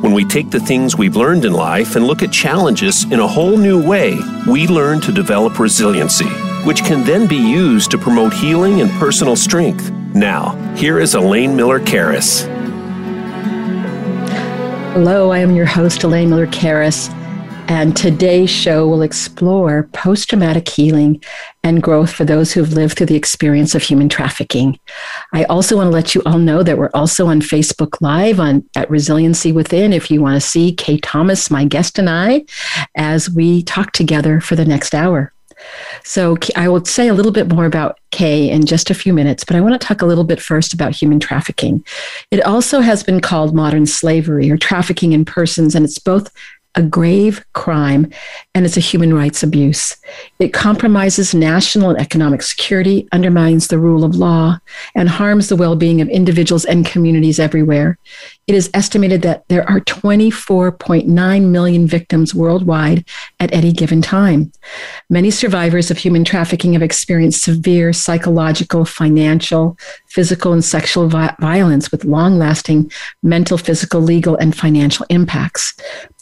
When we take the things we've learned in life and look at challenges in a whole new way, we learn to develop resiliency, which can then be used to promote healing and personal strength. Now, here is Elaine Miller Karas. Hello, I am your host, Elaine Miller Karas. And today's show will explore post traumatic healing and growth for those who've lived through the experience of human trafficking. I also want to let you all know that we're also on Facebook Live on at Resiliency Within if you want to see Kay Thomas, my guest, and I as we talk together for the next hour. So I will say a little bit more about Kay in just a few minutes, but I want to talk a little bit first about human trafficking. It also has been called modern slavery or trafficking in persons, and it's both a grave crime and it's a human rights abuse. It compromises national and economic security, undermines the rule of law, and harms the well being of individuals and communities everywhere. It is estimated that there are 24.9 million victims worldwide at any given time. Many survivors of human trafficking have experienced severe psychological, financial, physical, and sexual vi- violence with long lasting mental, physical, legal, and financial impacts.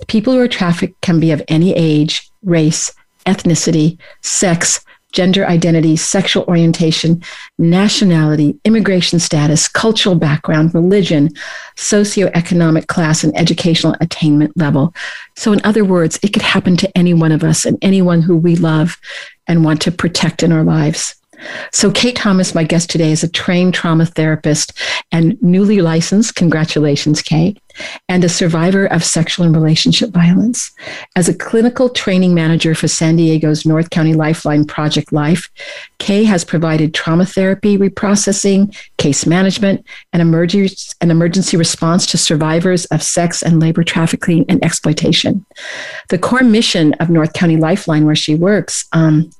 People who are trafficked can be of any age, race, ethnicity, sex, gender identity, sexual orientation, nationality, immigration status, cultural background, religion, socioeconomic class, and educational attainment level. So, in other words, it could happen to any one of us and anyone who we love and want to protect in our lives. So, Kate Thomas, my guest today, is a trained trauma therapist and newly licensed. Congratulations, Kay and a survivor of sexual and relationship violence. As a clinical training manager for San Diego's North County Lifeline Project Life, Kay has provided trauma therapy, reprocessing, case management, and emergency, response to survivors of sex and labor trafficking and exploitation. The core mission of North County Lifeline, where she works, um,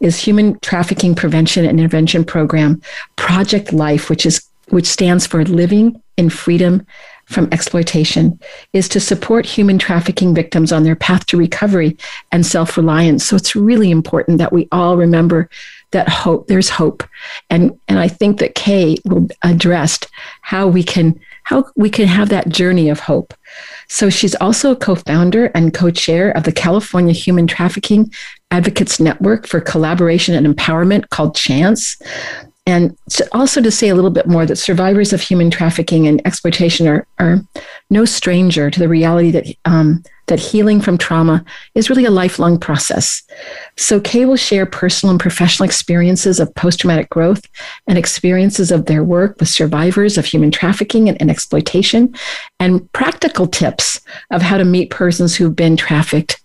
is human trafficking prevention and intervention program Project Life, which is which stands for Living in Freedom from exploitation is to support human trafficking victims on their path to recovery and self reliance. So it's really important that we all remember that hope, there's hope. And, and I think that Kay will address how we can how we can have that journey of hope. So she's also a co-founder and co-chair of the California Human Trafficking Advocates Network for Collaboration and Empowerment called Chance. And also to say a little bit more that survivors of human trafficking and exploitation are, are no stranger to the reality that, um, that healing from trauma is really a lifelong process. So, Kay will share personal and professional experiences of post traumatic growth and experiences of their work with survivors of human trafficking and, and exploitation, and practical tips of how to meet persons who've been trafficked.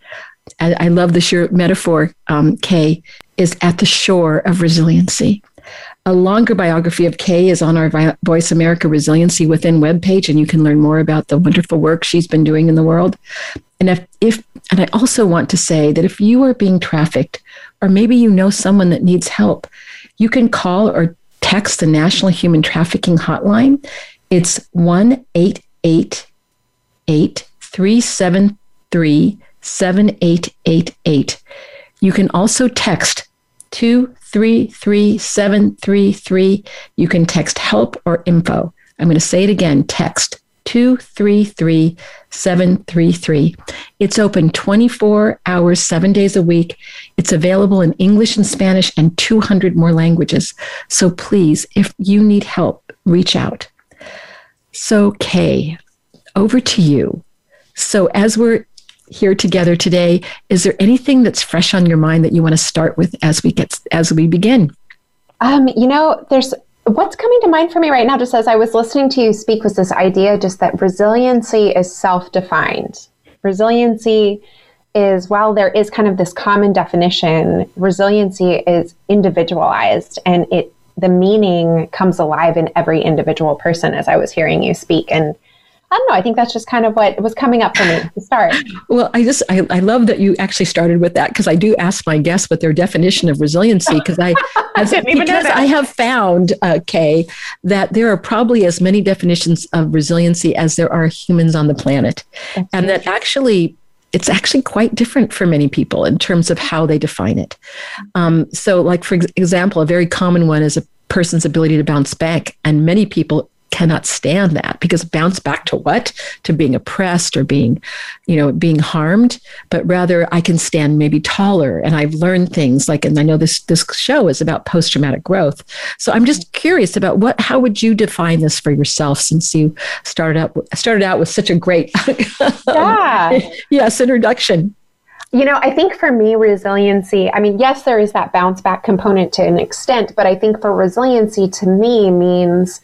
I, I love the sheer metaphor, um, Kay, is at the shore of resiliency. A longer biography of Kay is on our Voice America Resiliency Within webpage, and you can learn more about the wonderful work she's been doing in the world. And if, if and I also want to say that if you are being trafficked, or maybe you know someone that needs help, you can call or text the National Human Trafficking Hotline. It's 1 373 7888. You can also text 2 33733. You can text help or info. I'm going to say it again text 233733. It's open 24 hours, seven days a week. It's available in English and Spanish and 200 more languages. So please, if you need help, reach out. So, Kay, over to you. So, as we're here together today. Is there anything that's fresh on your mind that you want to start with as we get as we begin? Um, you know, there's what's coming to mind for me right now, just as I was listening to you speak, was this idea just that resiliency is self-defined. Resiliency is while there is kind of this common definition, resiliency is individualized and it the meaning comes alive in every individual person as I was hearing you speak. And I don't know. I think that's just kind of what was coming up for me to start. Well, I just I, I love that you actually started with that because I do ask my guests what their definition of resiliency because I, as, I because I have found uh, Kay that there are probably as many definitions of resiliency as there are humans on the planet, that's and that actually it's actually quite different for many people in terms of how they define it. Um, so, like for example, a very common one is a person's ability to bounce back, and many people cannot stand that because bounce back to what? To being oppressed or being you know being harmed. But rather i can stand maybe taller and i've learned things like and i know this this show is about post traumatic growth. So i'm just curious about what how would you define this for yourself since you started out started out with such a great yeah. yes introduction. You know, I think for me, resiliency, I mean, yes, there is that bounce back component to an extent, but I think for resiliency to me means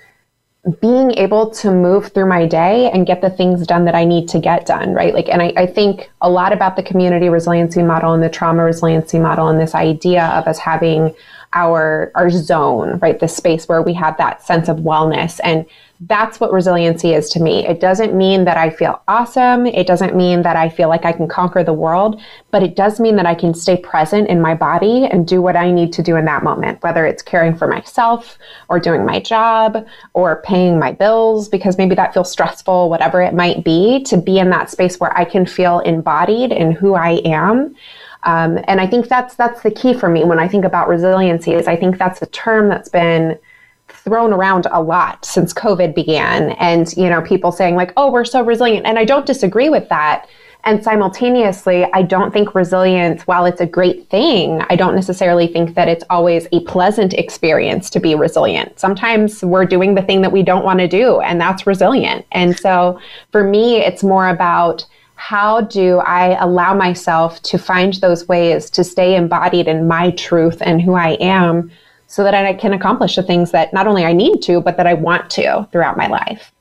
being able to move through my day and get the things done that I need to get done, right? Like, and I, I, think a lot about the community resiliency model and the trauma resiliency model and this idea of us having our our zone, right? The space where we have that sense of wellness and that's what resiliency is to me. It doesn't mean that I feel awesome. It doesn't mean that I feel like I can conquer the world, but it does mean that I can stay present in my body and do what I need to do in that moment, whether it's caring for myself or doing my job or paying my bills because maybe that feels stressful, whatever it might be, to be in that space where I can feel embodied in who I am. Um, and I think that's that's the key for me when I think about resiliency is I think that's a term that's been thrown around a lot since COVID began. And, you know, people saying, like, oh, we're so resilient. And I don't disagree with that. And simultaneously, I don't think resilience, while it's a great thing, I don't necessarily think that it's always a pleasant experience to be resilient. Sometimes we're doing the thing that we don't want to do, and that's resilient. And so for me, it's more about how do I allow myself to find those ways to stay embodied in my truth and who I am so that I can accomplish the things that not only I need to, but that I want to throughout my life.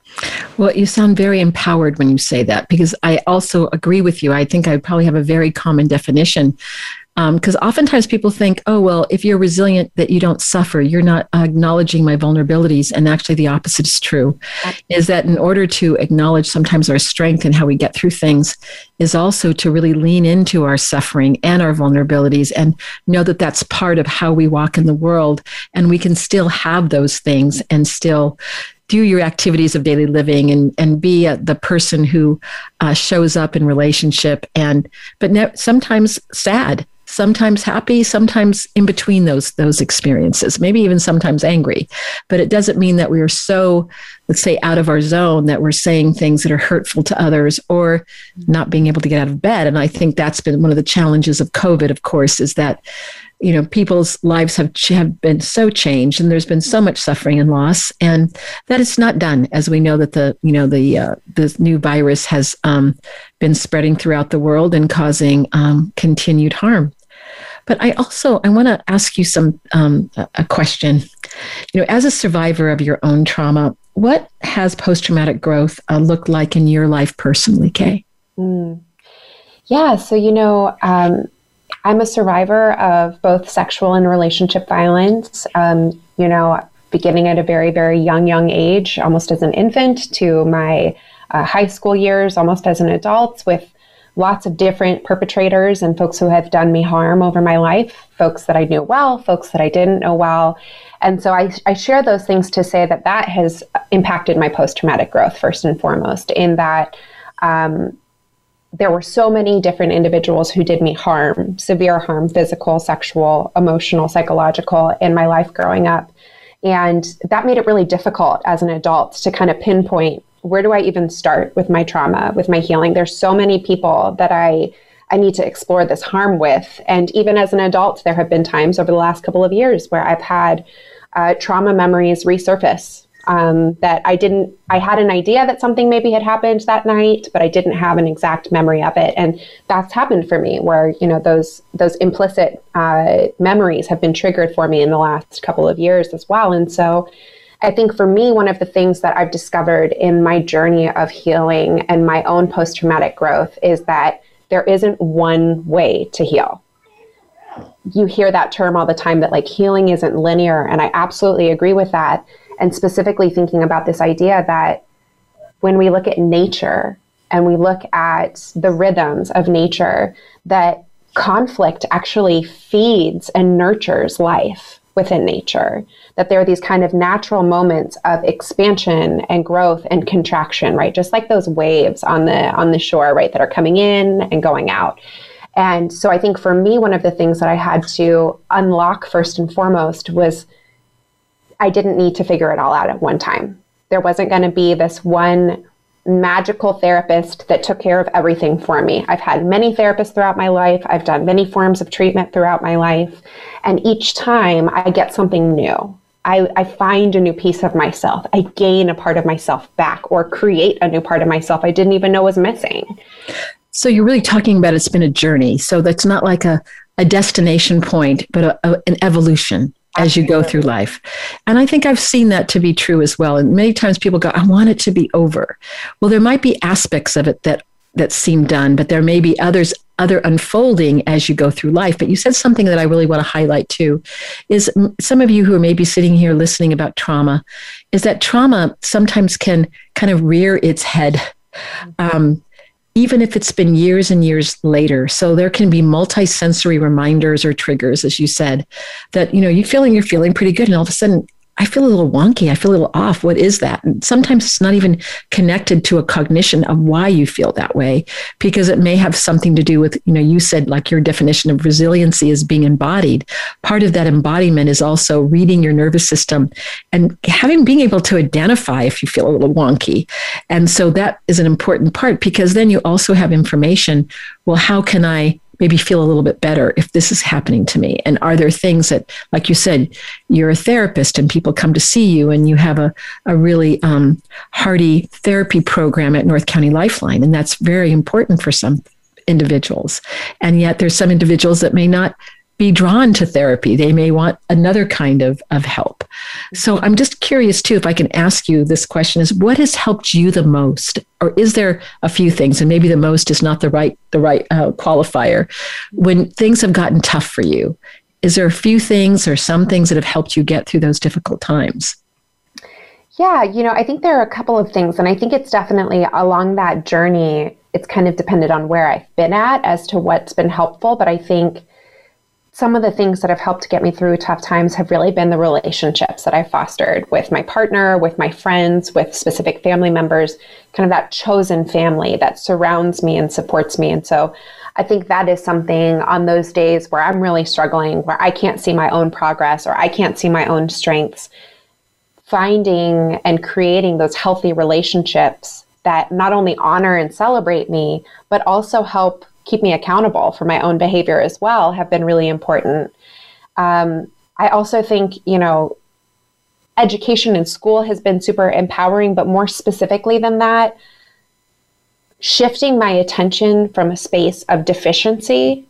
Well, you sound very empowered when you say that because I also agree with you. I think I probably have a very common definition because um, oftentimes people think, oh, well, if you're resilient, that you don't suffer. You're not acknowledging my vulnerabilities. And actually, the opposite is true is that in order to acknowledge sometimes our strength and how we get through things, is also to really lean into our suffering and our vulnerabilities and know that that's part of how we walk in the world. And we can still have those things and still do your activities of daily living and and be a, the person who uh, shows up in relationship and but ne- sometimes sad sometimes happy sometimes in between those those experiences maybe even sometimes angry. But it doesn't mean that we are so let's say out of our zone that we're saying things that are hurtful to others or not being able to get out of bed. And i think that's been one of the challenges of covid of course is that you know people's lives have have been so changed and there's been so much suffering and loss. And that it's not done as we know that the you know the uh, new virus has um, been spreading throughout the world and causing um, continued harm but I also I want to ask you some um, a question. You know, as a survivor of your own trauma, what has post traumatic growth uh, looked like in your life personally, Kay? Mm. Yeah, so you know, um, I'm a survivor of both sexual and relationship violence. Um, you know, beginning at a very, very young, young age, almost as an infant, to my uh, high school years, almost as an adult, with lots of different perpetrators and folks who have done me harm over my life, folks that I knew well, folks that I didn't know well. And so I, I share those things to say that that has impacted my post traumatic growth, first and foremost, in that um, there were so many different individuals who did me harm, severe harm, physical, sexual, emotional, psychological, in my life growing up. And that made it really difficult as an adult to kind of pinpoint where do I even start with my trauma, with my healing? There's so many people that I I need to explore this harm with. And even as an adult, there have been times over the last couple of years where I've had uh, trauma memories resurface um, that I didn't, I had an idea that something maybe had happened that night, but I didn't have an exact memory of it. And that's happened for me where, you know, those, those implicit uh, memories have been triggered for me in the last couple of years as well. And so I think for me, one of the things that I've discovered in my journey of healing and my own post traumatic growth is that there isn't one way to heal. You hear that term all the time that like healing isn't linear. And I absolutely agree with that. And specifically thinking about this idea that when we look at nature and we look at the rhythms of nature, that conflict actually feeds and nurtures life within nature. That there are these kind of natural moments of expansion and growth and contraction, right? Just like those waves on the on the shore, right, that are coming in and going out. And so I think for me, one of the things that I had to unlock first and foremost was I didn't need to figure it all out at one time. There wasn't going to be this one magical therapist that took care of everything for me. I've had many therapists throughout my life. I've done many forms of treatment throughout my life. And each time I get something new. I, I, find a new piece of myself. I gain a part of myself back or create a new part of myself I didn't even know was missing. So you're really talking about it's been a journey. So that's not like a, a destination point, but a, a, an evolution as you go through life. And I think I've seen that to be true as well. And many times people go, I want it to be over. Well, there might be aspects of it that that seem done, but there may be others other unfolding as you go through life. But you said something that I really want to highlight too is some of you who are maybe sitting here listening about trauma, is that trauma sometimes can kind of rear its head. Um, even if it's been years and years later. So there can be multi-sensory reminders or triggers, as you said, that you know you're feeling you're feeling pretty good, and all of a sudden I feel a little wonky. I feel a little off. What is that? And sometimes it's not even connected to a cognition of why you feel that way, because it may have something to do with, you know, you said like your definition of resiliency is being embodied. Part of that embodiment is also reading your nervous system and having being able to identify if you feel a little wonky. And so that is an important part because then you also have information. Well, how can I maybe feel a little bit better if this is happening to me? And are there things that, like you said, you're a therapist and people come to see you and you have a, a really um, hearty therapy program at North County Lifeline. And that's very important for some individuals. And yet there's some individuals that may not be drawn to therapy. They may want another kind of, of help. So I'm just curious too, if I can ask you this question is what has helped you the most? Or is there a few things, and maybe the most is not the right, the right uh, qualifier when things have gotten tough for you? Is there a few things or some things that have helped you get through those difficult times? Yeah, you know, I think there are a couple of things, and I think it's definitely along that journey, it's kind of depended on where I've been at as to what's been helpful. But I think some of the things that have helped get me through tough times have really been the relationships that I fostered with my partner, with my friends, with specific family members, kind of that chosen family that surrounds me and supports me. And so I think that is something on those days where I'm really struggling, where I can't see my own progress or I can't see my own strengths. Finding and creating those healthy relationships that not only honor and celebrate me, but also help keep me accountable for my own behavior as well have been really important. Um, I also think, you know, education in school has been super empowering, but more specifically than that, shifting my attention from a space of deficiency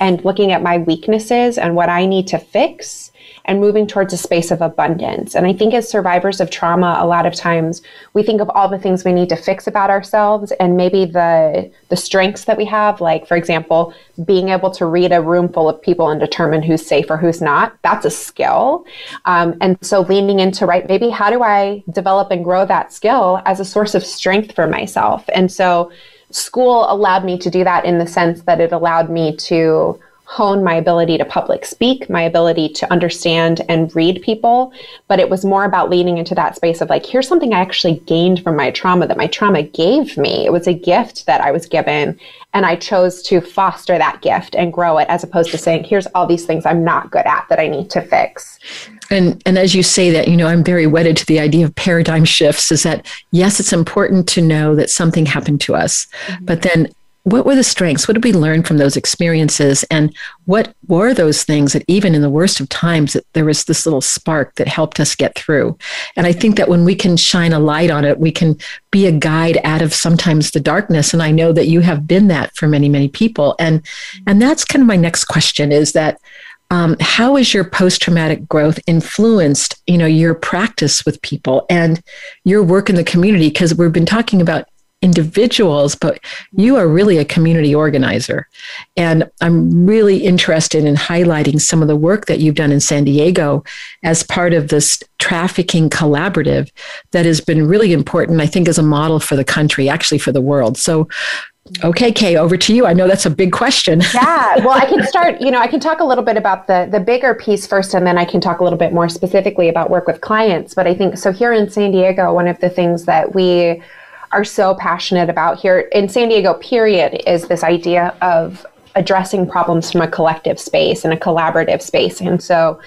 and looking at my weaknesses and what I need to fix and moving towards a space of abundance. And I think as survivors of trauma, a lot of times we think of all the things we need to fix about ourselves and maybe the the strengths that we have, like for example, being able to read a room full of people and determine who's safe or who's not. That's a skill. Um, and so leaning into right, maybe how do I develop and grow that skill as a source of strength for myself? And so school allowed me to do that in the sense that it allowed me to hone my ability to public speak, my ability to understand and read people. But it was more about leaning into that space of like, here's something I actually gained from my trauma that my trauma gave me. It was a gift that I was given. And I chose to foster that gift and grow it as opposed to saying, here's all these things I'm not good at that I need to fix. And and as you say that, you know, I'm very wedded to the idea of paradigm shifts is that yes, it's important to know that something happened to us, mm-hmm. but then what were the strengths? What did we learn from those experiences? And what were those things that, even in the worst of times, that there was this little spark that helped us get through? And I think that when we can shine a light on it, we can be a guide out of sometimes the darkness. And I know that you have been that for many, many people. And and that's kind of my next question: is that um, how has your post-traumatic growth influenced you know your practice with people and your work in the community because we've been talking about individuals, but you are really a community organizer. And I'm really interested in highlighting some of the work that you've done in San Diego as part of this trafficking collaborative that has been really important, I think, as a model for the country, actually for the world. So, Okay, Kay, over to you. I know that's a big question. yeah, well, I can start, you know, I can talk a little bit about the the bigger piece first and then I can talk a little bit more specifically about work with clients, but I think so here in San Diego, one of the things that we are so passionate about here in San Diego period is this idea of addressing problems from a collective space and a collaborative space. And so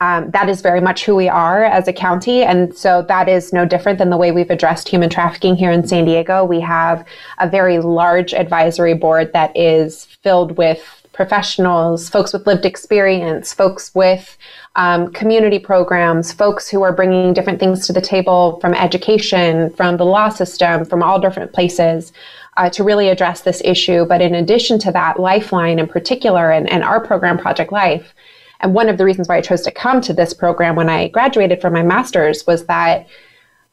um, that is very much who we are as a county. And so that is no different than the way we've addressed human trafficking here in San Diego. We have a very large advisory board that is filled with professionals, folks with lived experience, folks with um, community programs, folks who are bringing different things to the table from education, from the law system, from all different places. Uh, to really address this issue. But in addition to that, Lifeline in particular, and, and our program, Project Life, and one of the reasons why I chose to come to this program when I graduated from my master's was that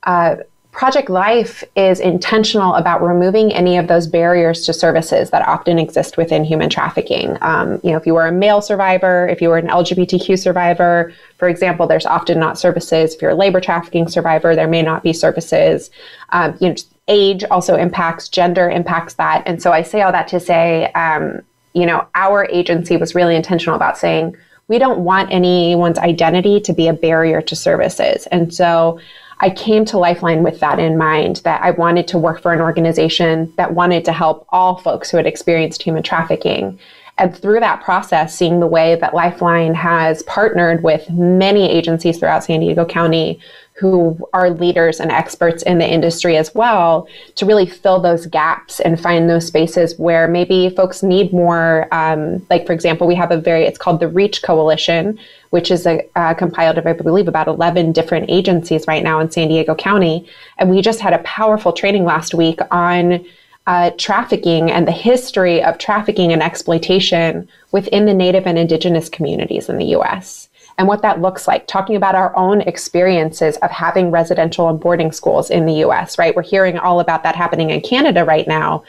uh, Project Life is intentional about removing any of those barriers to services that often exist within human trafficking. Um, you know, if you were a male survivor, if you were an LGBTQ survivor, for example, there's often not services. If you're a labor trafficking survivor, there may not be services. Um, you know, age also impacts, gender impacts that, and so I say all that to say, um, you know, our agency was really intentional about saying we don't want anyone's identity to be a barrier to services. And so I came to Lifeline with that in mind that I wanted to work for an organization that wanted to help all folks who had experienced human trafficking. And through that process, seeing the way that Lifeline has partnered with many agencies throughout San Diego County who are leaders and experts in the industry as well to really fill those gaps and find those spaces where maybe folks need more. Um, like, for example, we have a very, it's called the REACH Coalition, which is a, compiled of, I believe, about 11 different agencies right now in San Diego County. And we just had a powerful training last week on. Uh, trafficking and the history of trafficking and exploitation within the Native and Indigenous communities in the US and what that looks like, talking about our own experiences of having residential and boarding schools in the US, right? We're hearing all about that happening in Canada right now,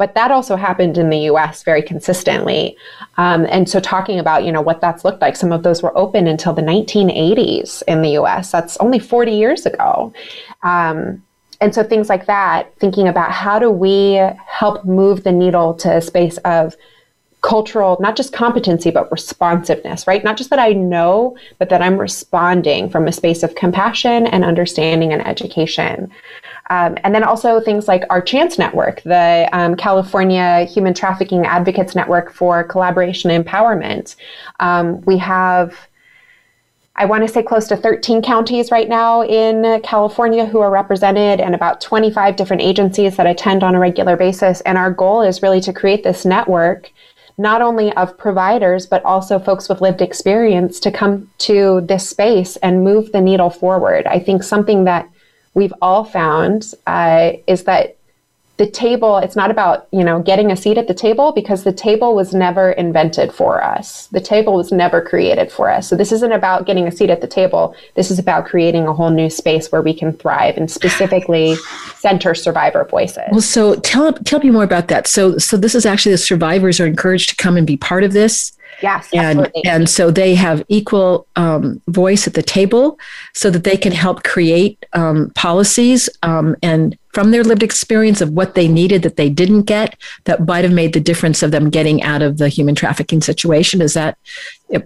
but that also happened in the US very consistently. Um, and so talking about, you know, what that's looked like, some of those were open until the 1980s in the US. That's only 40 years ago. Um, and so things like that, thinking about how do we help move the needle to a space of cultural, not just competency, but responsiveness, right? Not just that I know, but that I'm responding from a space of compassion and understanding and education. Um, and then also things like our Chance Network, the um, California Human Trafficking Advocates Network for Collaboration and Empowerment. Um, we have I want to say close to 13 counties right now in California who are represented and about 25 different agencies that attend on a regular basis. And our goal is really to create this network not only of providers, but also folks with lived experience to come to this space and move the needle forward. I think something that we've all found uh, is that the table it's not about you know getting a seat at the table because the table was never invented for us. The table was never created for us. So this isn't about getting a seat at the table. This is about creating a whole new space where we can thrive and specifically center survivor voices. Well so tell tell me more about that. So so this is actually the survivors are encouraged to come and be part of this Yes, and absolutely. and so they have equal um, voice at the table, so that they can help create um, policies um, and from their lived experience of what they needed that they didn't get that might have made the difference of them getting out of the human trafficking situation. Is that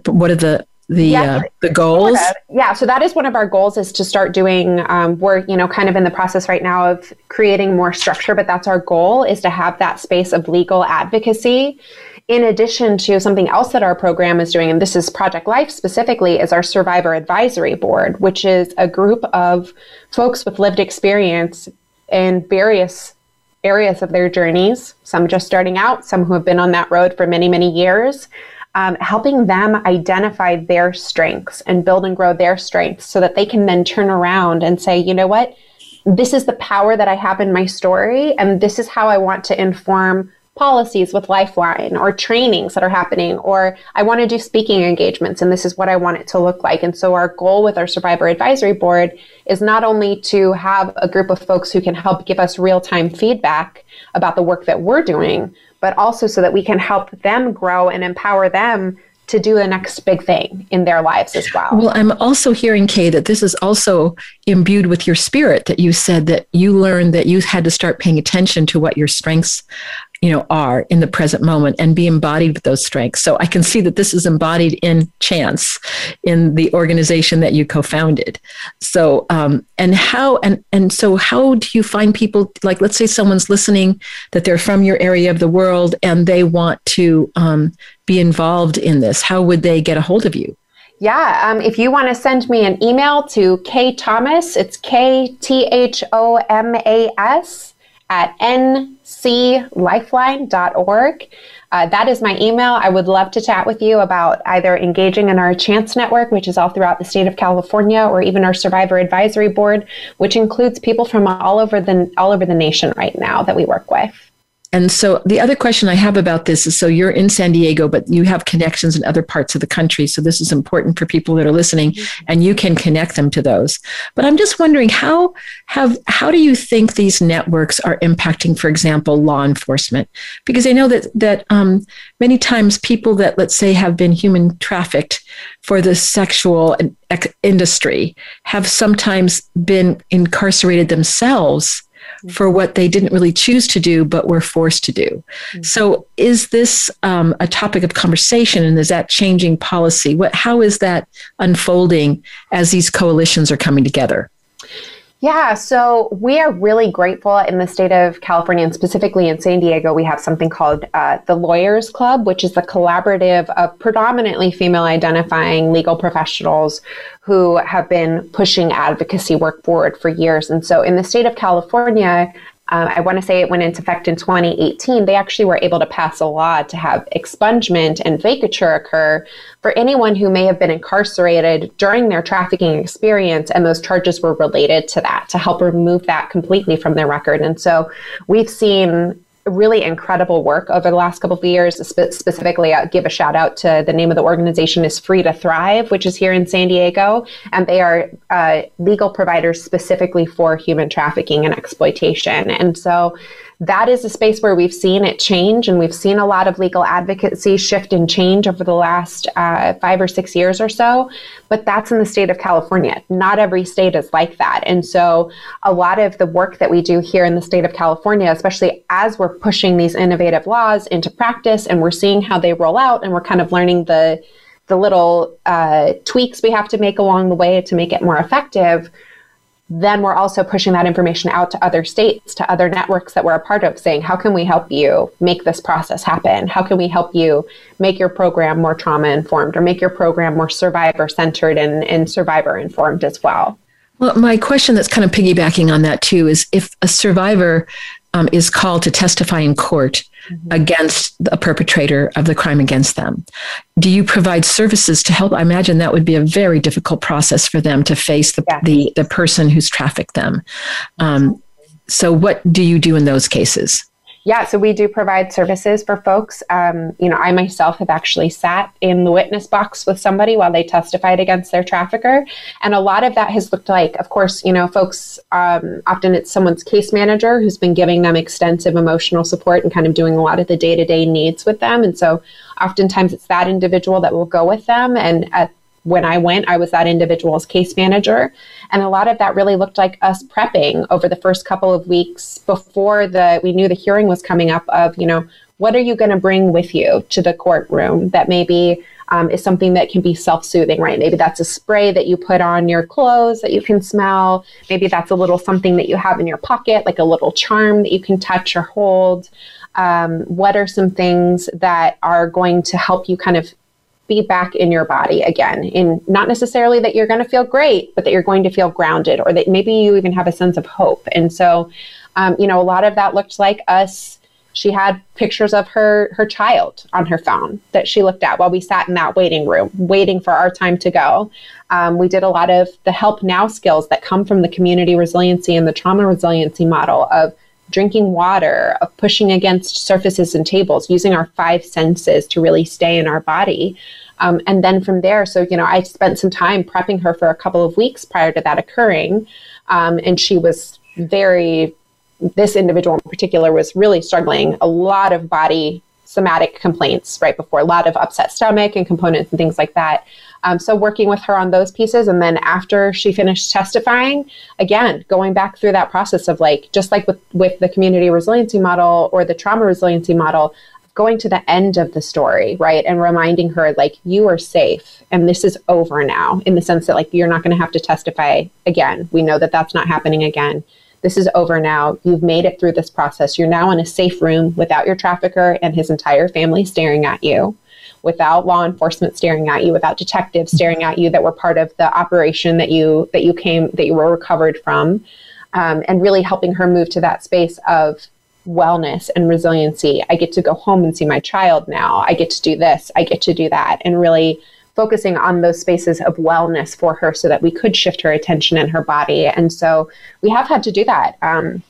what are the the yeah, uh, the goals yeah so that is one of our goals is to start doing um, we're you know kind of in the process right now of creating more structure but that's our goal is to have that space of legal advocacy in addition to something else that our program is doing, and this is Project Life specifically, is our Survivor Advisory Board, which is a group of folks with lived experience in various areas of their journeys, some just starting out, some who have been on that road for many, many years. Um, helping them identify their strengths and build and grow their strengths so that they can then turn around and say, you know what, this is the power that I have in my story, and this is how I want to inform policies with Lifeline or trainings that are happening, or I want to do speaking engagements and this is what I want it to look like. And so our goal with our Survivor Advisory Board is not only to have a group of folks who can help give us real time feedback about the work that we're doing, but also so that we can help them grow and empower them to do the next big thing in their lives as well. Well, I'm also hearing, Kay, that this is also imbued with your spirit that you said that you learned that you had to start paying attention to what your strengths you know are in the present moment and be embodied with those strengths. So i can see that this is embodied in chance in the organization that you co-founded. So um, and how and and so how do you find people like let's say someone's listening that they're from your area of the world and they want to um, be involved in this how would they get a hold of you? Yeah, um, if you want to send me an email to K Thomas, it's K T H O M A S at nclifeline.org. Uh, that is my email. I would love to chat with you about either engaging in our Chance Network, which is all throughout the state of California, or even our Survivor Advisory Board, which includes people from all over the all over the nation right now that we work with. And so the other question I have about this is so you're in San Diego, but you have connections in other parts of the country. So this is important for people that are listening mm-hmm. and you can connect them to those. But I'm just wondering how have how do you think these networks are impacting, for example, law enforcement? Because I know that that um, many times people that let's say have been human trafficked for the sexual industry have sometimes been incarcerated themselves for what they didn't really choose to do, but were forced to do. Mm-hmm. So, is this um, a topic of conversation, and is that changing policy? What, how is that unfolding as these coalitions are coming together? Yeah, so we are really grateful in the state of California and specifically in San Diego. We have something called uh, the Lawyers Club, which is the collaborative of predominantly female identifying legal professionals who have been pushing advocacy work forward for years. And so in the state of California, um, I want to say it went into effect in 2018. They actually were able to pass a law to have expungement and vacatur occur for anyone who may have been incarcerated during their trafficking experience, and those charges were related to that to help remove that completely from their record. And so we've seen really incredible work over the last couple of years. Spe- specifically, I'll give a shout out to the name of the organization is Free to Thrive, which is here in San Diego, and they are uh, legal providers specifically for human trafficking and exploitation. And so that is a space where we've seen it change and we've seen a lot of legal advocacy shift and change over the last uh, five or six years or so. But that's in the state of California. Not every state is like that. And so a lot of the work that we do here in the state of California, especially as we're pushing these innovative laws into practice and we're seeing how they roll out and we're kind of learning the the little uh, tweaks we have to make along the way to make it more effective then we're also pushing that information out to other states, to other networks that we're a part of, saying, how can we help you make this process happen? How can we help you make your program more trauma informed or make your program more survivor centered and, and survivor informed as well? Well, my question that's kind of piggybacking on that too is if a survivor um, is called to testify in court mm-hmm. against a perpetrator of the crime against them. Do you provide services to help? I imagine that would be a very difficult process for them to face the, yeah. the, the, person who's trafficked them. Um, so, what do you do in those cases? Yeah, so we do provide services for folks. Um, you know, I myself have actually sat in the witness box with somebody while they testified against their trafficker. And a lot of that has looked like, of course, you know, folks, um, often it's someone's case manager who's been giving them extensive emotional support and kind of doing a lot of the day to day needs with them. And so oftentimes it's that individual that will go with them. And at when I went, I was that individual's case manager. And a lot of that really looked like us prepping over the first couple of weeks before the we knew the hearing was coming up of, you know, what are you going to bring with you to the courtroom that maybe um, is something that can be self-soothing, right? Maybe that's a spray that you put on your clothes that you can smell. Maybe that's a little something that you have in your pocket, like a little charm that you can touch or hold. Um, what are some things that are going to help you kind of be back in your body again. In not necessarily that you're going to feel great but that you're going to feel grounded or that maybe you even have a sense of hope. And so um, you know a lot of that looked like us. She had pictures of her her child on her phone that she looked at while we sat in that waiting room waiting for our time to go. Um, we did a lot of the help now skills that come from the community resiliency and the trauma resiliency model of drinking water, of pushing against surfaces and tables, using our five senses to really stay in our body. Um, and then from there, so, you know, I spent some time prepping her for a couple of weeks prior to that occurring. Um, and she was very, this individual in particular was really struggling, a lot of body somatic complaints right before, a lot of upset stomach and components and things like that. Um, so working with her on those pieces, and then after she finished testifying, again going back through that process of like just like with with the community resiliency model or the trauma resiliency model, going to the end of the story, right, and reminding her like you are safe and this is over now, in the sense that like you're not going to have to testify again. We know that that's not happening again. This is over now. You've made it through this process. You're now in a safe room without your trafficker and his entire family staring at you without law enforcement staring at you, without detectives staring at you that were part of the operation that you that you came that you were recovered from, um, and really helping her move to that space of wellness and resiliency. I get to go home and see my child now. I get to do this. I get to do that, and really focusing on those spaces of wellness for her so that we could shift her attention and her body. And so we have had to do that. Um,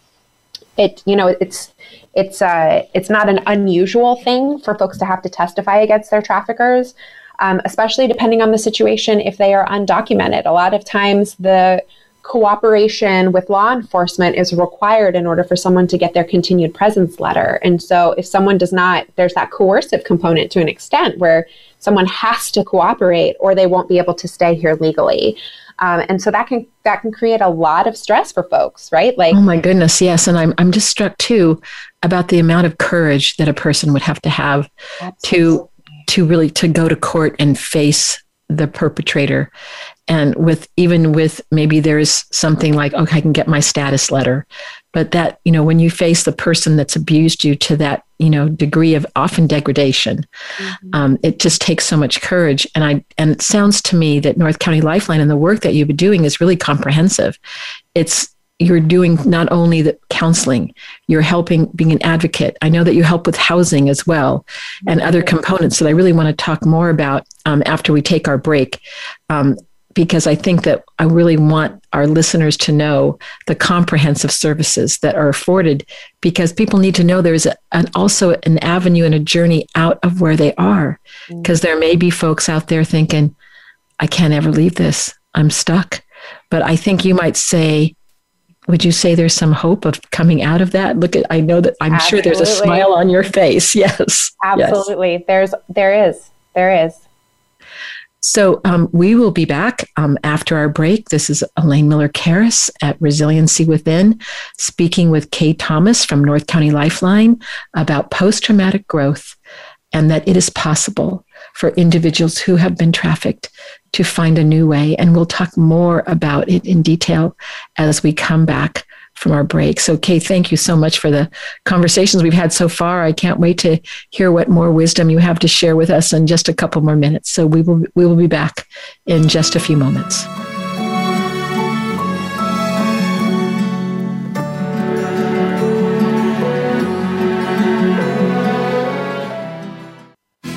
it you know it's it's uh, it's not an unusual thing for folks to have to testify against their traffickers, um, especially depending on the situation if they are undocumented. A lot of times the cooperation with law enforcement is required in order for someone to get their continued presence letter. And so if someone does not, there's that coercive component to an extent where someone has to cooperate or they won't be able to stay here legally. Um, and so that can that can create a lot of stress for folks, right? Like, oh my goodness, yes. And I'm I'm just struck too about the amount of courage that a person would have to have absolutely. to to really to go to court and face the perpetrator and with even with maybe there's something like okay i can get my status letter but that you know when you face the person that's abused you to that you know degree of often degradation. Mm-hmm. um, it just takes so much courage. And i and it sounds to me that north county lifeline and the work that you've been doing is really comprehensive. It's you're doing not only the counseling you're helping being an advocate. I know that you help with housing as well and other components that i really want to talk more about um, after we take our break. Um, because I think that I really want our listeners to know the comprehensive services that are afforded because people need to know there's a, an, also an avenue and a journey out of where they are. Because mm-hmm. there may be folks out there thinking, I can't ever leave this, I'm stuck. But I think you might say, would you say there's some hope of coming out of that? Look at, I know that I'm Absolutely. sure there's a smile on your face. Yes. Absolutely. Yes. There's, there is, there is. So um, we will be back um, after our break. This is Elaine Miller Karas at Resiliency Within, speaking with Kay Thomas from North County Lifeline about post traumatic growth and that it is possible for individuals who have been trafficked to find a new way. And we'll talk more about it in detail as we come back from our break. So, Kay, thank you so much for the conversations we've had so far. I can't wait to hear what more wisdom you have to share with us in just a couple more minutes. So, we will we will be back in just a few moments.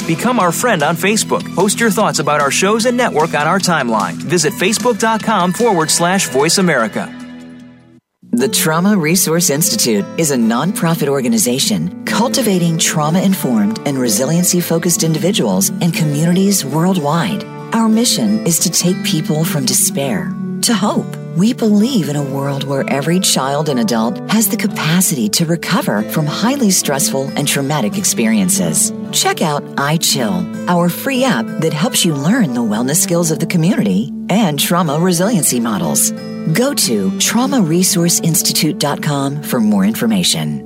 Become our friend on Facebook. Post your thoughts about our shows and network on our timeline. Visit facebook.com forward slash voice America. The Trauma Resource Institute is a nonprofit organization cultivating trauma informed and resiliency focused individuals and communities worldwide. Our mission is to take people from despair to hope. We believe in a world where every child and adult has the capacity to recover from highly stressful and traumatic experiences. Check out iChill, our free app that helps you learn the wellness skills of the community and trauma resiliency models. Go to traumaresourceinstitute.com for more information.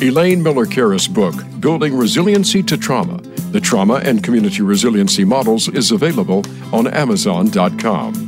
Elaine Miller Karas' book, Building Resiliency to Trauma The Trauma and Community Resiliency Models, is available on Amazon.com.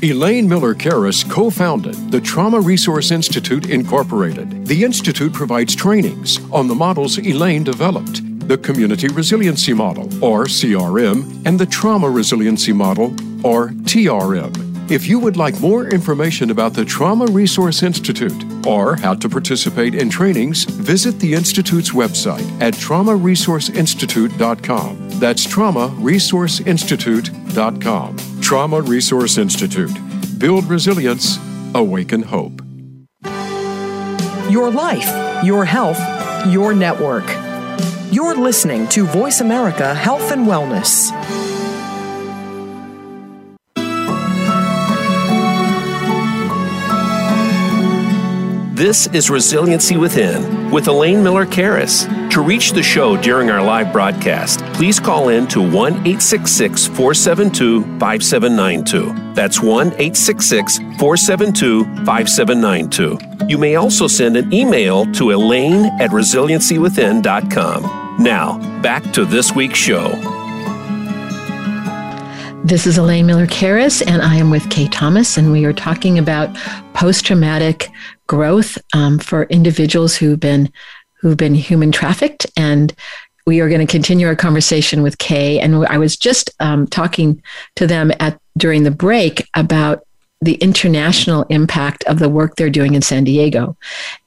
Elaine Miller Karas co founded the Trauma Resource Institute, Incorporated. The Institute provides trainings on the models Elaine developed the Community Resiliency Model, or CRM, and the Trauma Resiliency Model, or TRM. If you would like more information about the Trauma Resource Institute or how to participate in trainings, visit the Institute's website at traumaresourceinstitute.com. That's traumaresourceinstitute.com. Trauma Resource Institute. Build resilience, awaken hope. Your life, your health, your network. You're listening to Voice America Health and Wellness. This is Resiliency Within with Elaine Miller Karas. To reach the show during our live broadcast, please call in to 1 866 472 5792. That's 1 866 472 5792. You may also send an email to elaine at resiliencywithin.com. Now, back to this week's show. This is Elaine Miller Karas, and I am with K Thomas, and we are talking about post traumatic growth um, for individuals who've been who've been human trafficked and we are going to continue our conversation with K. And I was just um, talking to them at during the break about the international impact of the work they're doing in San Diego.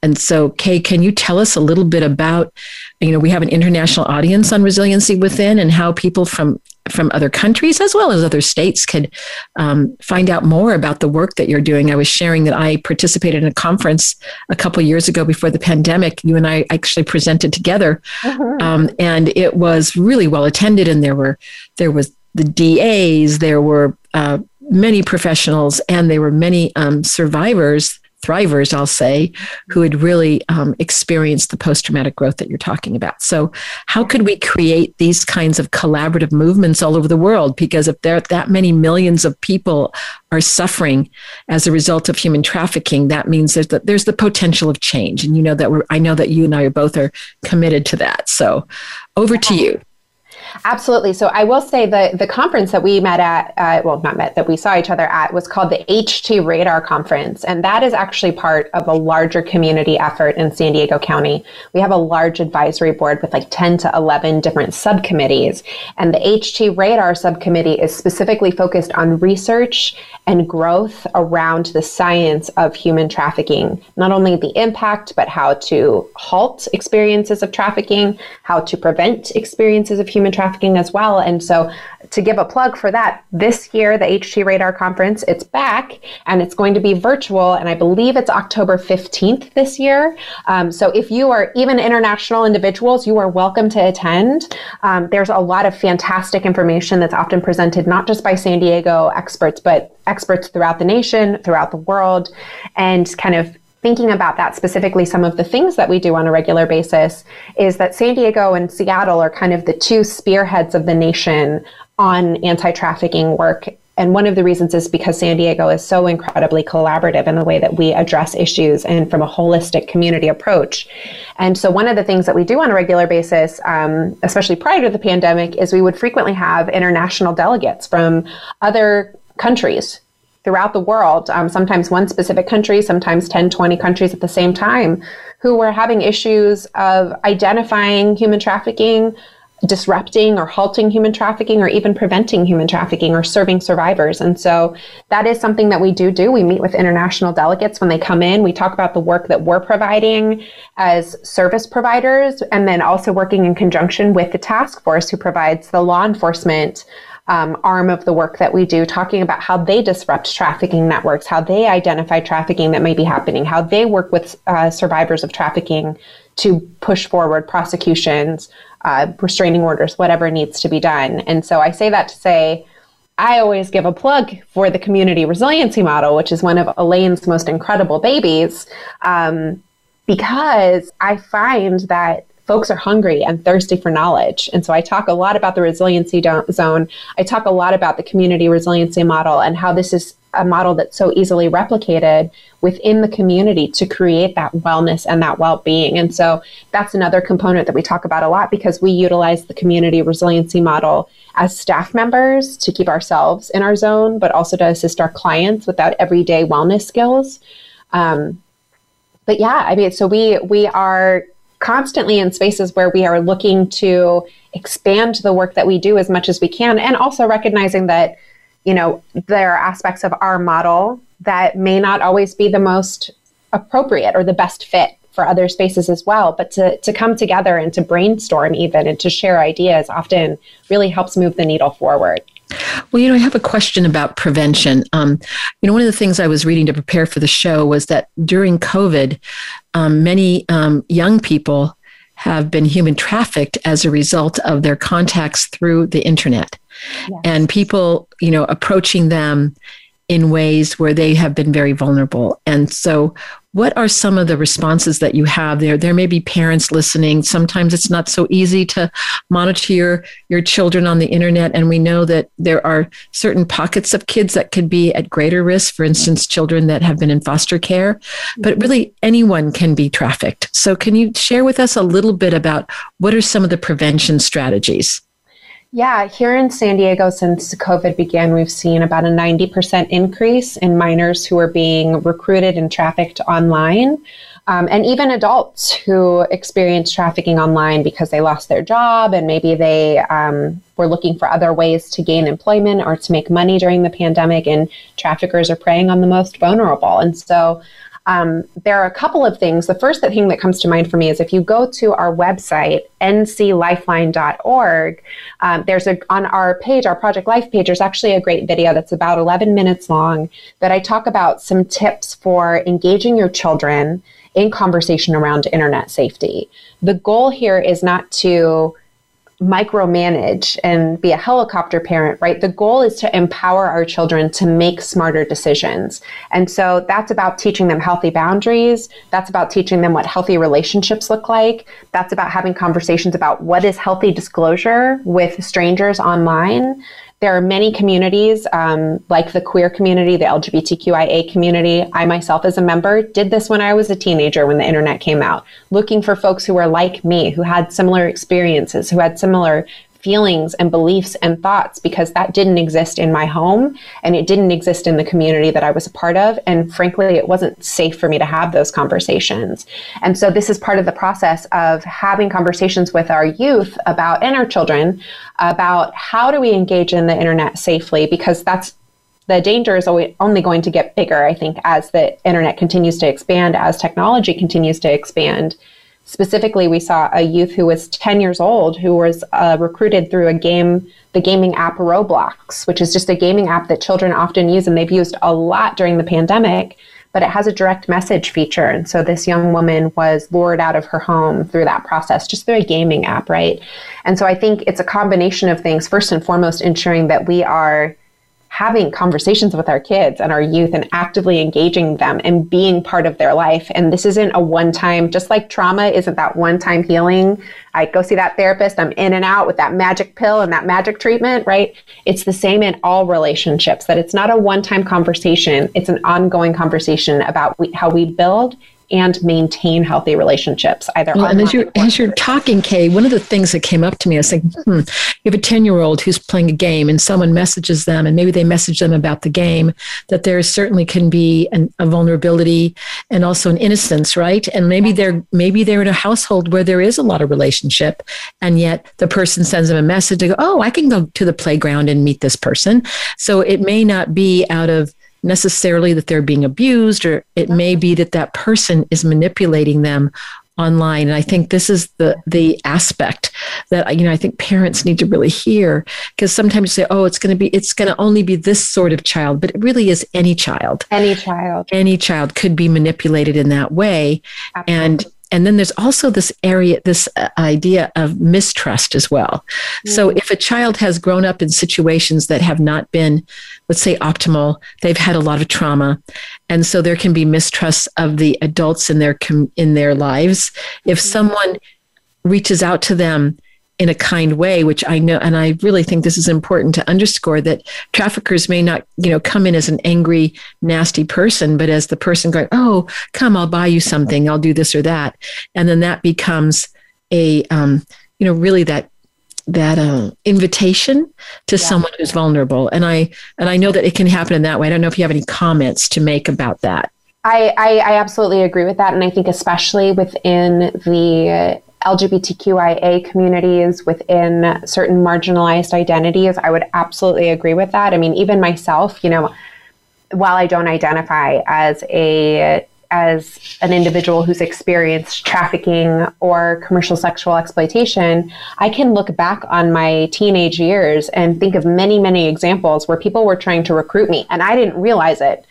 And so, K, can you tell us a little bit about, you know, we have an international audience on Resiliency Within and how people from from other countries as well as other states could um, find out more about the work that you're doing. I was sharing that I participated in a conference a couple years ago before the pandemic. You and I actually presented together, mm-hmm. um, and it was really well attended. And there were there was the DAs, there were uh, many professionals, and there were many um, survivors thrivers, I'll say, who had really um, experienced the post traumatic growth that you're talking about. So, how could we create these kinds of collaborative movements all over the world? Because if there are that many millions of people are suffering as a result of human trafficking, that means there's the, there's the potential of change. And you know that we're, I know that you and I are both are committed to that. So, over to you. Absolutely. So I will say that the conference that we met at, uh, well, not met, that we saw each other at was called the HT Radar Conference. And that is actually part of a larger community effort in San Diego County. We have a large advisory board with like 10 to 11 different subcommittees. And the HT Radar subcommittee is specifically focused on research and growth around the science of human trafficking, not only the impact, but how to halt experiences of trafficking, how to prevent experiences of human trafficking as well. And so, to give a plug for that, this year, the HT Radar Conference, it's back and it's going to be virtual. And I believe it's October 15th this year. Um, so, if you are even international individuals, you are welcome to attend. Um, there's a lot of fantastic information that's often presented, not just by San Diego experts, but experts throughout the nation, throughout the world, and kind of thinking about that specifically, some of the things that we do on a regular basis is that San Diego and Seattle are kind of the two spearheads of the nation on anti trafficking work. And one of the reasons is because San Diego is so incredibly collaborative in the way that we address issues and from a holistic community approach. And so, one of the things that we do on a regular basis, um, especially prior to the pandemic, is we would frequently have international delegates from other countries throughout the world, um, sometimes one specific country, sometimes 10, 20 countries at the same time, who were having issues of identifying human trafficking, disrupting or halting human trafficking, or even preventing human trafficking or serving survivors. And so that is something that we do do. We meet with international delegates when they come in. We talk about the work that we're providing as service providers, and then also working in conjunction with the task force who provides the law enforcement um, arm of the work that we do, talking about how they disrupt trafficking networks, how they identify trafficking that may be happening, how they work with uh, survivors of trafficking to push forward prosecutions, uh, restraining orders, whatever needs to be done. And so I say that to say, I always give a plug for the community resiliency model, which is one of Elaine's most incredible babies, um, because I find that folks are hungry and thirsty for knowledge. And so I talk a lot about the resiliency zone. I talk a lot about the community resiliency model and how this is a model that's so easily replicated within the community to create that wellness and that well-being. And so that's another component that we talk about a lot because we utilize the community resiliency model as staff members to keep ourselves in our zone, but also to assist our clients with that everyday wellness skills. Um, but yeah, I mean, so we we are constantly in spaces where we are looking to expand the work that we do as much as we can and also recognizing that you know there are aspects of our model that may not always be the most appropriate or the best fit for other spaces as well. But to, to come together and to brainstorm even and to share ideas often really helps move the needle forward well, you know, I have a question about prevention. Um, you know, one of the things I was reading to prepare for the show was that during COVID, um, many um, young people have been human trafficked as a result of their contacts through the internet. Yes. And people, you know, approaching them in ways where they have been very vulnerable. And so, what are some of the responses that you have there? There may be parents listening. Sometimes it's not so easy to monitor your, your children on the internet. And we know that there are certain pockets of kids that could be at greater risk, for instance, children that have been in foster care. But mm-hmm. really, anyone can be trafficked. So, can you share with us a little bit about what are some of the prevention strategies? Yeah, here in San Diego, since COVID began, we've seen about a 90% increase in minors who are being recruited and trafficked online. Um, and even adults who experience trafficking online because they lost their job and maybe they um, were looking for other ways to gain employment or to make money during the pandemic, and traffickers are preying on the most vulnerable. And so um, there are a couple of things. The first thing that comes to mind for me is if you go to our website, nclifeline.org, um, there's a on our page, our Project Life page, there's actually a great video that's about 11 minutes long that I talk about some tips for engaging your children in conversation around internet safety. The goal here is not to micromanage and be a helicopter parent, right? The goal is to empower our children to make smarter decisions. And so that's about teaching them healthy boundaries. That's about teaching them what healthy relationships look like. That's about having conversations about what is healthy disclosure with strangers online there are many communities um, like the queer community, the LGBTQIA community. I myself, as a member, did this when I was a teenager when the internet came out, looking for folks who were like me, who had similar experiences, who had similar feelings and beliefs and thoughts because that didn't exist in my home and it didn't exist in the community that I was a part of. And frankly, it wasn't safe for me to have those conversations. And so this is part of the process of having conversations with our youth about, and our children, about how do we engage in the internet safely because that's the danger is only going to get bigger, I think, as the internet continues to expand, as technology continues to expand. Specifically, we saw a youth who was 10 years old who was uh, recruited through a game, the gaming app Roblox, which is just a gaming app that children often use and they've used a lot during the pandemic, but it has a direct message feature. And so this young woman was lured out of her home through that process, just through a gaming app, right? And so I think it's a combination of things. First and foremost, ensuring that we are having conversations with our kids and our youth and actively engaging them and being part of their life. And this isn't a one time, just like trauma isn't that one time healing. I go see that therapist, I'm in and out with that magic pill and that magic treatment, right? It's the same in all relationships, that it's not a one time conversation, it's an ongoing conversation about we, how we build and maintain healthy relationships either well, and as you're as you're talking K one of the things that came up to me i was like hmm, you have a 10 year old who's playing a game and someone messages them and maybe they message them about the game that there certainly can be an, a vulnerability and also an innocence right? And maybe they're maybe they're in a household where there is a lot of relationship and yet the person sends them a message to go oh i can go to the playground and meet this person. So it may not be out of necessarily that they're being abused, or it may be that that person is manipulating them online. And i think this is the the aspect that you know i think parents need to really hear because sometimes you say oh it's going to be it's going to only be this sort of child but it really is any child. Any child. Any child could be manipulated in that way. Absolutely. and and then there's also this area, this uh, idea of mistrust as well. Mm. So if a child has grown up in situations that have not been, let's say, optimal, they've had a lot of trauma, and so there can be mistrust of the adults in their com- in their lives. If mm. someone reaches out to them in a kind way, which I know, and I really think this is important to underscore that traffickers may not, you know, come in as an angry, nasty person, but as the person going, "Oh, come, I'll buy you something, I'll do this or that," and then that becomes a, um, you know, really that that uh, invitation to yeah. someone who's vulnerable. And I and I know that it can happen in that way. I don't know if you have any comments to make about that. I, I, I absolutely agree with that, and I think especially within the LGBTQIA communities within certain marginalized identities, I would absolutely agree with that. I mean, even myself, you know, while I don't identify as a as an individual who's experienced trafficking or commercial sexual exploitation, I can look back on my teenage years and think of many, many examples where people were trying to recruit me and I didn't realize it.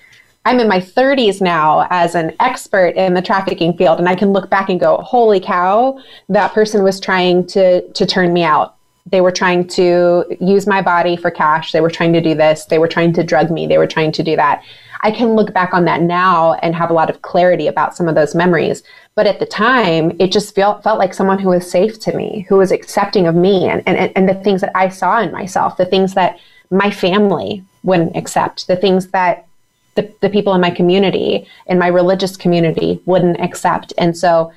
I'm in my 30s now as an expert in the trafficking field, and I can look back and go, holy cow, that person was trying to, to turn me out. They were trying to use my body for cash. They were trying to do this. They were trying to drug me. They were trying to do that. I can look back on that now and have a lot of clarity about some of those memories. But at the time, it just felt, felt like someone who was safe to me, who was accepting of me and, and, and the things that I saw in myself, the things that my family wouldn't accept, the things that the, the people in my community, in my religious community, wouldn't accept. And so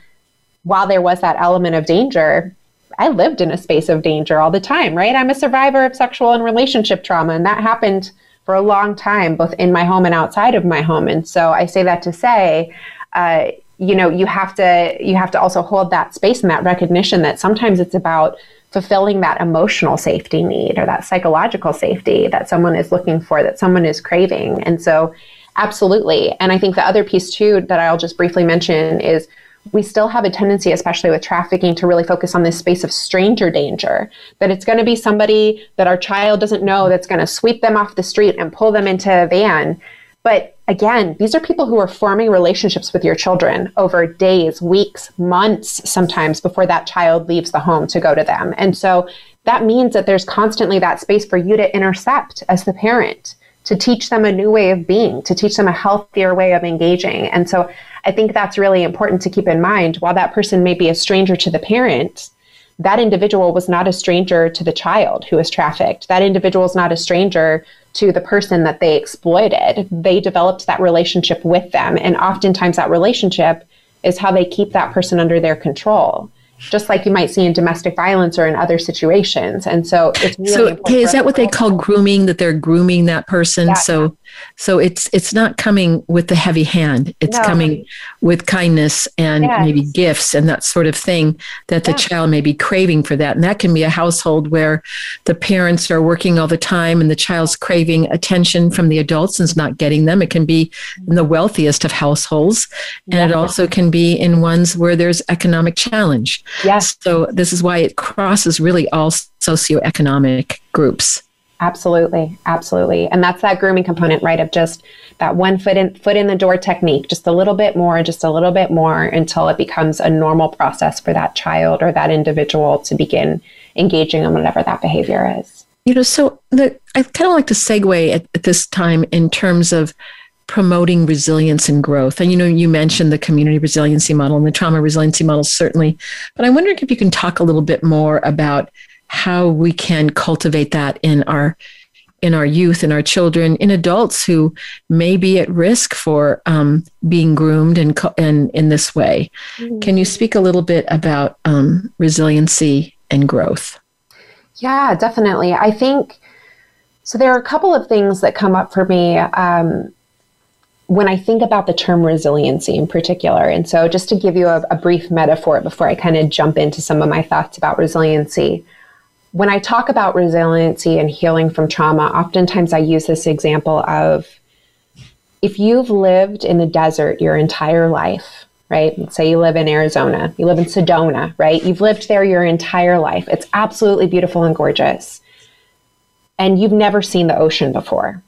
while there was that element of danger, I lived in a space of danger all the time, right? I'm a survivor of sexual and relationship trauma, and that happened for a long time, both in my home and outside of my home. And so I say that to say, uh, you know, you have to you have to also hold that space and that recognition that sometimes it's about fulfilling that emotional safety need or that psychological safety that someone is looking for, that someone is craving. And so, absolutely. And I think the other piece, too, that I'll just briefly mention is we still have a tendency, especially with trafficking, to really focus on this space of stranger danger. That it's going to be somebody that our child doesn't know that's going to sweep them off the street and pull them into a van. But again, these are people who are forming relationships with your children over days, weeks, months, sometimes before that child leaves the home to go to them. And so that means that there's constantly that space for you to intercept as the parent, to teach them a new way of being, to teach them a healthier way of engaging. And so I think that's really important to keep in mind. While that person may be a stranger to the parent, that individual was not a stranger to the child who was trafficked. That individual is not a stranger to the person that they exploited. They developed that relationship with them. And oftentimes, that relationship is how they keep that person under their control just like you might see in domestic violence or in other situations. And so it's really so. Is that what they call grooming? That they're grooming that person. Yeah. So, so it's it's not coming with the heavy hand. It's no. coming with kindness and yes. maybe gifts and that sort of thing that the child may be craving for that. And that can be a household where the parents are working all the time and the child's craving attention from the adults and is not getting them. It can be in the wealthiest of households, and it also can be in ones where there's economic challenge. Yes. So this is why it crosses really all socioeconomic groups. Absolutely, absolutely, and that's that grooming component, right? Of just that one foot in foot in the door technique, just a little bit more, just a little bit more, until it becomes a normal process for that child or that individual to begin engaging in whatever that behavior is. You know, so the, I kind of like to segue at, at this time in terms of promoting resilience and growth. And you know, you mentioned the community resiliency model and the trauma resiliency model, certainly. But I'm wondering if you can talk a little bit more about how we can cultivate that in our in our youth, in our children, in adults who may be at risk for um, being groomed and in, in this way. Mm-hmm. Can you speak a little bit about um, resiliency and growth? Yeah, definitely. I think so. There are a couple of things that come up for me um, when I think about the term resiliency in particular, and so just to give you a, a brief metaphor before I kind of jump into some of my thoughts about resiliency, when I talk about resiliency and healing from trauma, oftentimes I use this example of if you've lived in the desert your entire life, right? Let's say you live in Arizona, you live in Sedona, right? You've lived there your entire life. It's absolutely beautiful and gorgeous. And you've never seen the ocean before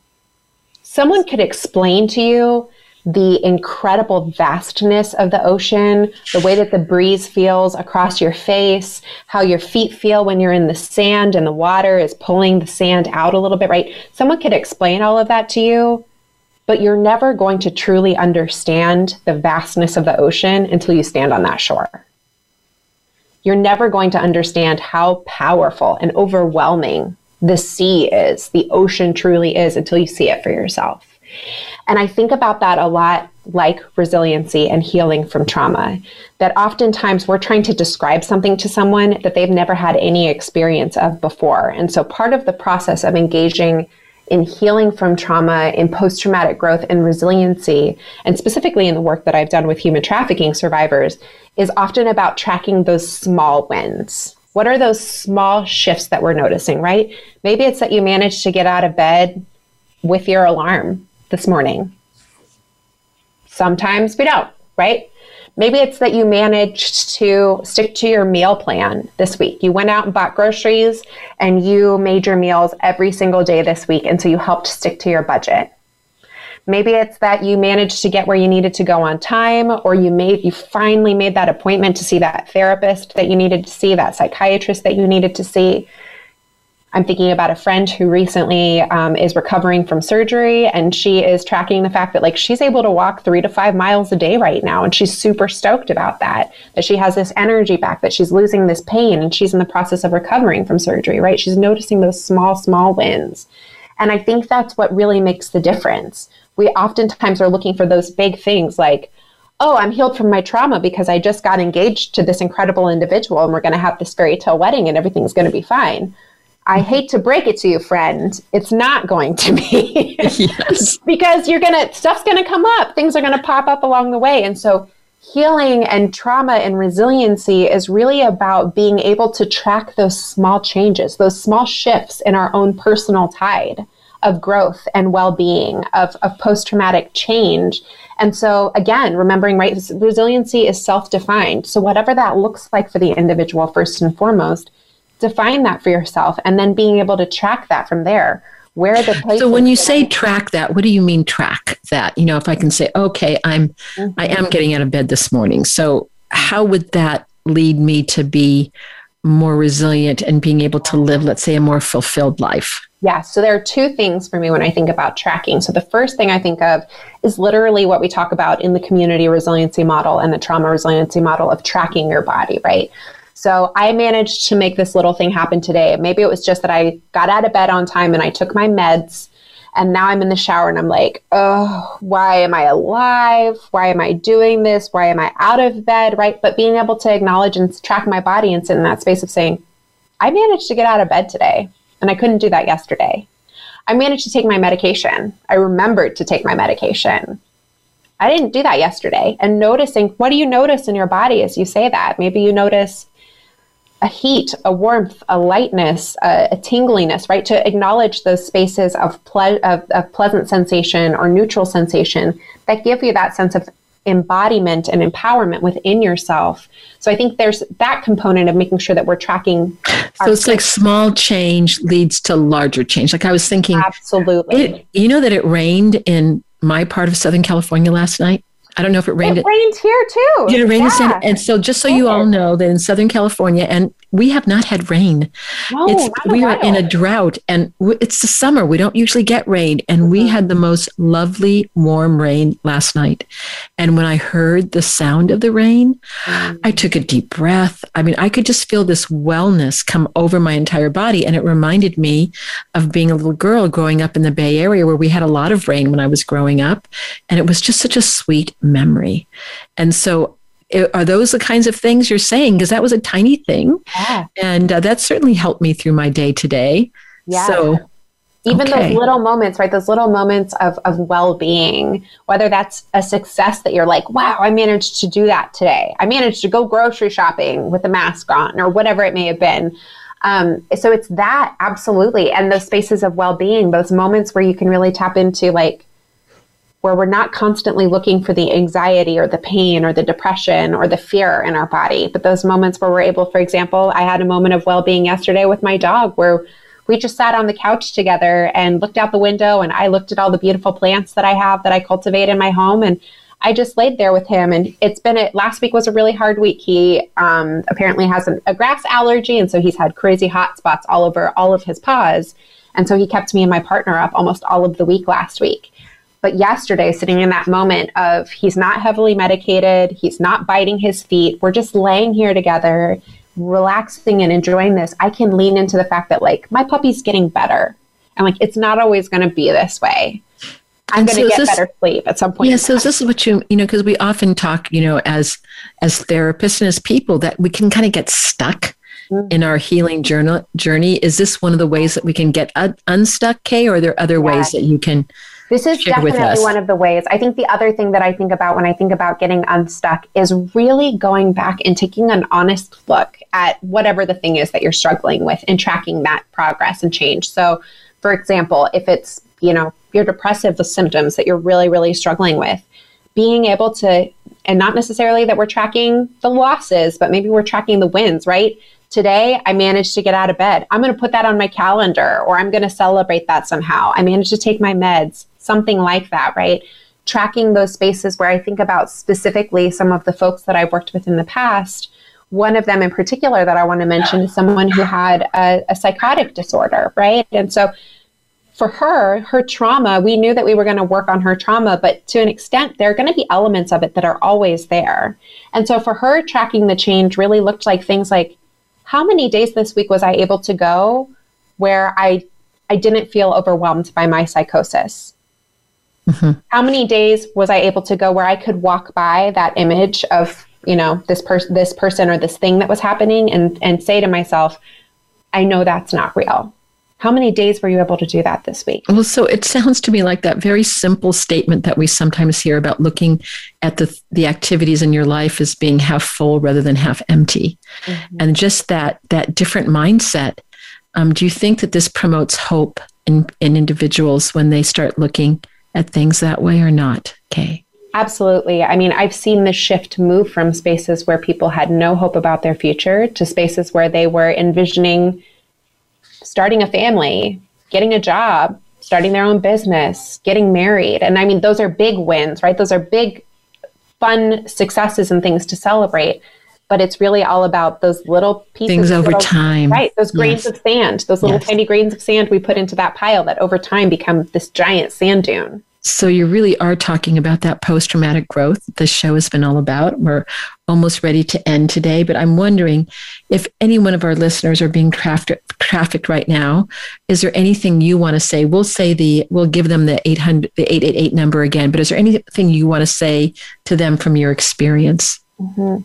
someone could explain to you the incredible vastness of the ocean, the way that the breeze feels across your face, how your feet feel when you're in the sand and the water is pulling the sand out a little bit, right? Someone could explain all of that to you, but you're never going to truly understand the vastness of the ocean until you stand on that shore. You're never going to understand how powerful and overwhelming the sea is, the ocean truly is, until you see it for yourself. And I think about that a lot like resiliency and healing from trauma. That oftentimes we're trying to describe something to someone that they've never had any experience of before. And so part of the process of engaging in healing from trauma, in post traumatic growth and resiliency, and specifically in the work that I've done with human trafficking survivors, is often about tracking those small wins. What are those small shifts that we're noticing, right? Maybe it's that you managed to get out of bed with your alarm this morning. Sometimes we don't, right? Maybe it's that you managed to stick to your meal plan this week. You went out and bought groceries and you made your meals every single day this week. And so you helped stick to your budget. Maybe it's that you managed to get where you needed to go on time, or you made you finally made that appointment to see that therapist that you needed to see, that psychiatrist that you needed to see. I'm thinking about a friend who recently um, is recovering from surgery and she is tracking the fact that like she's able to walk three to five miles a day right now. And she's super stoked about that, that she has this energy back, that she's losing this pain and she's in the process of recovering from surgery, right? She's noticing those small, small wins. And I think that's what really makes the difference. We oftentimes are looking for those big things like, oh, I'm healed from my trauma because I just got engaged to this incredible individual and we're going to have this fairy tale wedding and everything's going to be fine. I hate to break it to you, friend. It's not going to be. yes. because you're going to, stuff's going to come up. Things are going to pop up along the way. And so healing and trauma and resiliency is really about being able to track those small changes, those small shifts in our own personal tide of growth and well-being, of, of post-traumatic change. And so again, remembering, right, resiliency is self-defined. So whatever that looks like for the individual, first and foremost, define that for yourself and then being able to track that from there where the place so when you say track that what do you mean track that you know if i can say okay i'm mm-hmm. i am getting out of bed this morning so how would that lead me to be more resilient and being able to live let's say a more fulfilled life yeah, so there are two things for me when I think about tracking. So the first thing I think of is literally what we talk about in the community resiliency model and the trauma resiliency model of tracking your body, right? So I managed to make this little thing happen today. Maybe it was just that I got out of bed on time and I took my meds. And now I'm in the shower and I'm like, oh, why am I alive? Why am I doing this? Why am I out of bed? Right. But being able to acknowledge and track my body and sit in that space of saying, I managed to get out of bed today and I couldn't do that yesterday. I managed to take my medication. I remembered to take my medication. I didn't do that yesterday. And noticing, what do you notice in your body as you say that? Maybe you notice a heat, a warmth, a lightness, a, a tingliness, right? To acknowledge those spaces of, ple- of, of pleasant sensation or neutral sensation that give you that sense of embodiment and empowerment within yourself. So I think there's that component of making sure that we're tracking. So it's like small change leads to larger change. Like I was thinking, absolutely. It, you know that it rained in my part of Southern California last night. I don't know if it rained. It rained here too. Did it rain yeah. And so, just so you all know, that in Southern California, and we have not had rain. No, it's, we are in a drought, and it's the summer. We don't usually get rain, and mm-hmm. we had the most lovely, warm rain last night. And when I heard the sound of the rain, mm-hmm. I took a deep breath. I mean, I could just feel this wellness come over my entire body, and it reminded me of being a little girl growing up in the Bay Area, where we had a lot of rain when I was growing up, and it was just such a sweet memory. And so are those the kinds of things you're saying? Because that was a tiny thing. Yeah. And uh, that certainly helped me through my day today. Yeah. So even okay. those little moments, right? Those little moments of, of well being, whether that's a success that you're like, wow, I managed to do that today. I managed to go grocery shopping with a mask on, or whatever it may have been. Um, so it's that, absolutely. And those spaces of well being, those moments where you can really tap into like, where we're not constantly looking for the anxiety or the pain or the depression or the fear in our body, but those moments where we're able, for example, I had a moment of well being yesterday with my dog where we just sat on the couch together and looked out the window and I looked at all the beautiful plants that I have that I cultivate in my home and I just laid there with him and it's been a, last week was a really hard week. He um, apparently has an, a grass allergy and so he's had crazy hot spots all over all of his paws. And so he kept me and my partner up almost all of the week last week. But yesterday, sitting in that moment of he's not heavily medicated, he's not biting his feet, we're just laying here together, relaxing and enjoying this. I can lean into the fact that, like, my puppy's getting better. And, like, it's not always going to be this way. I'm going to so get this, better sleep at some point. Yeah. So this is what you, you know, because we often talk, you know, as, as therapists and as people that we can kind of get stuck mm-hmm. in our healing journey. Journey. Is this one of the ways that we can get un- unstuck, K, or are there other ways that you can this is definitely one of the ways. I think the other thing that I think about when I think about getting unstuck is really going back and taking an honest look at whatever the thing is that you're struggling with and tracking that progress and change. So, for example, if it's, you know, you're depressive, the symptoms that you're really, really struggling with, being able to, and not necessarily that we're tracking the losses, but maybe we're tracking the wins, right? Today, I managed to get out of bed. I'm going to put that on my calendar or I'm going to celebrate that somehow. I managed to take my meds something like that, right? Tracking those spaces where I think about specifically some of the folks that I've worked with in the past. One of them in particular that I want to mention is someone who had a, a psychotic disorder, right? And so for her, her trauma, we knew that we were going to work on her trauma, but to an extent, there are going to be elements of it that are always there. And so for her, tracking the change really looked like things like how many days this week was I able to go where I I didn't feel overwhelmed by my psychosis? Mm-hmm. How many days was I able to go where I could walk by that image of, you know, this person this person or this thing that was happening and and say to myself, I know that's not real. How many days were you able to do that this week? Well, so it sounds to me like that very simple statement that we sometimes hear about looking at the the activities in your life as being half full rather than half empty, mm-hmm. and just that that different mindset. Um, do you think that this promotes hope in in individuals when they start looking at things that way or not, K? Absolutely. I mean, I've seen the shift move from spaces where people had no hope about their future to spaces where they were envisioning starting a family, getting a job, starting their own business, getting married. And I mean, those are big wins, right? Those are big, fun successes and things to celebrate. But it's really all about those little pieces. Things over little, time. Right. Those grains yes. of sand, those little yes. tiny grains of sand we put into that pile that over time become this giant sand dune. So you really are talking about that post traumatic growth the show has been all about. We're almost ready to end today, but I'm wondering if any one of our listeners are being trafficked, trafficked right now. Is there anything you want to say? We'll say the we'll give them the 800 the 888 number again, but is there anything you want to say to them from your experience? Mm-hmm.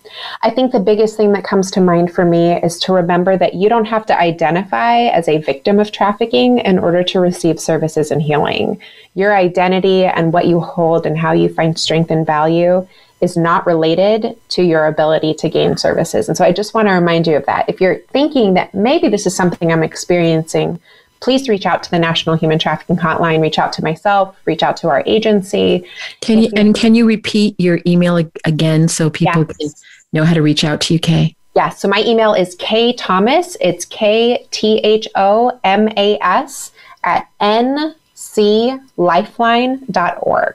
I think the biggest thing that comes to mind for me is to remember that you don't have to identify as a victim of trafficking in order to receive services and healing. Your identity and what you hold and how you find strength and value is not related to your ability to gain services. And so I just want to remind you of that. If you're thinking that maybe this is something I'm experiencing, please reach out to the National Human Trafficking Hotline, reach out to myself, reach out to our agency. Can you and can you repeat your email again so people yes. can know how to reach out to you, K? Yes. So my email is K Thomas. It's K T H O M A S at nclifeline.org.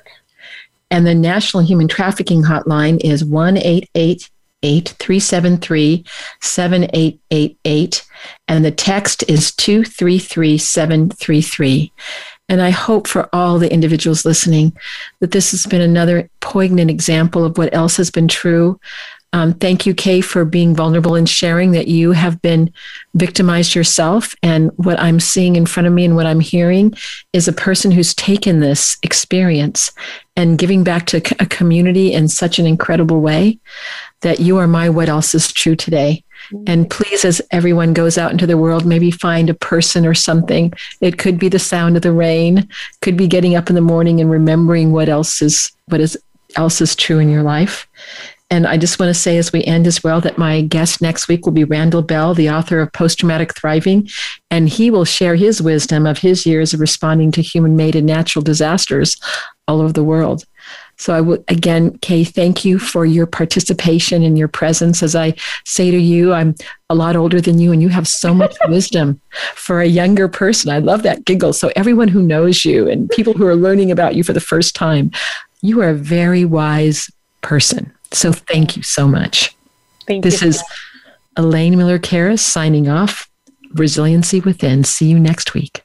And the National Human Trafficking Hotline is 188 373 7888. And the text is 233733. And I hope for all the individuals listening that this has been another poignant example of what else has been true. Um, thank you, K, for being vulnerable and sharing that you have been victimized yourself. And what I'm seeing in front of me and what I'm hearing is a person who's taken this experience and giving back to a community in such an incredible way that you are my what else is true today. And mm. please, as everyone goes out into the world, maybe find a person or something. It could be the sound of the rain, could be getting up in the morning and remembering what else is what is else is true in your life. And I just want to say as we end as well that my guest next week will be Randall Bell, the author of Post Traumatic Thriving, and he will share his wisdom of his years of responding to human made and natural disasters all over the world. So I would again, K, thank you for your participation and your presence. As I say to you, I'm a lot older than you and you have so much wisdom for a younger person. I love that giggle. So everyone who knows you and people who are learning about you for the first time, you are a very wise person. So thank you so much. Thank this you. is Elaine Miller Karas signing off. Resiliency Within. See you next week.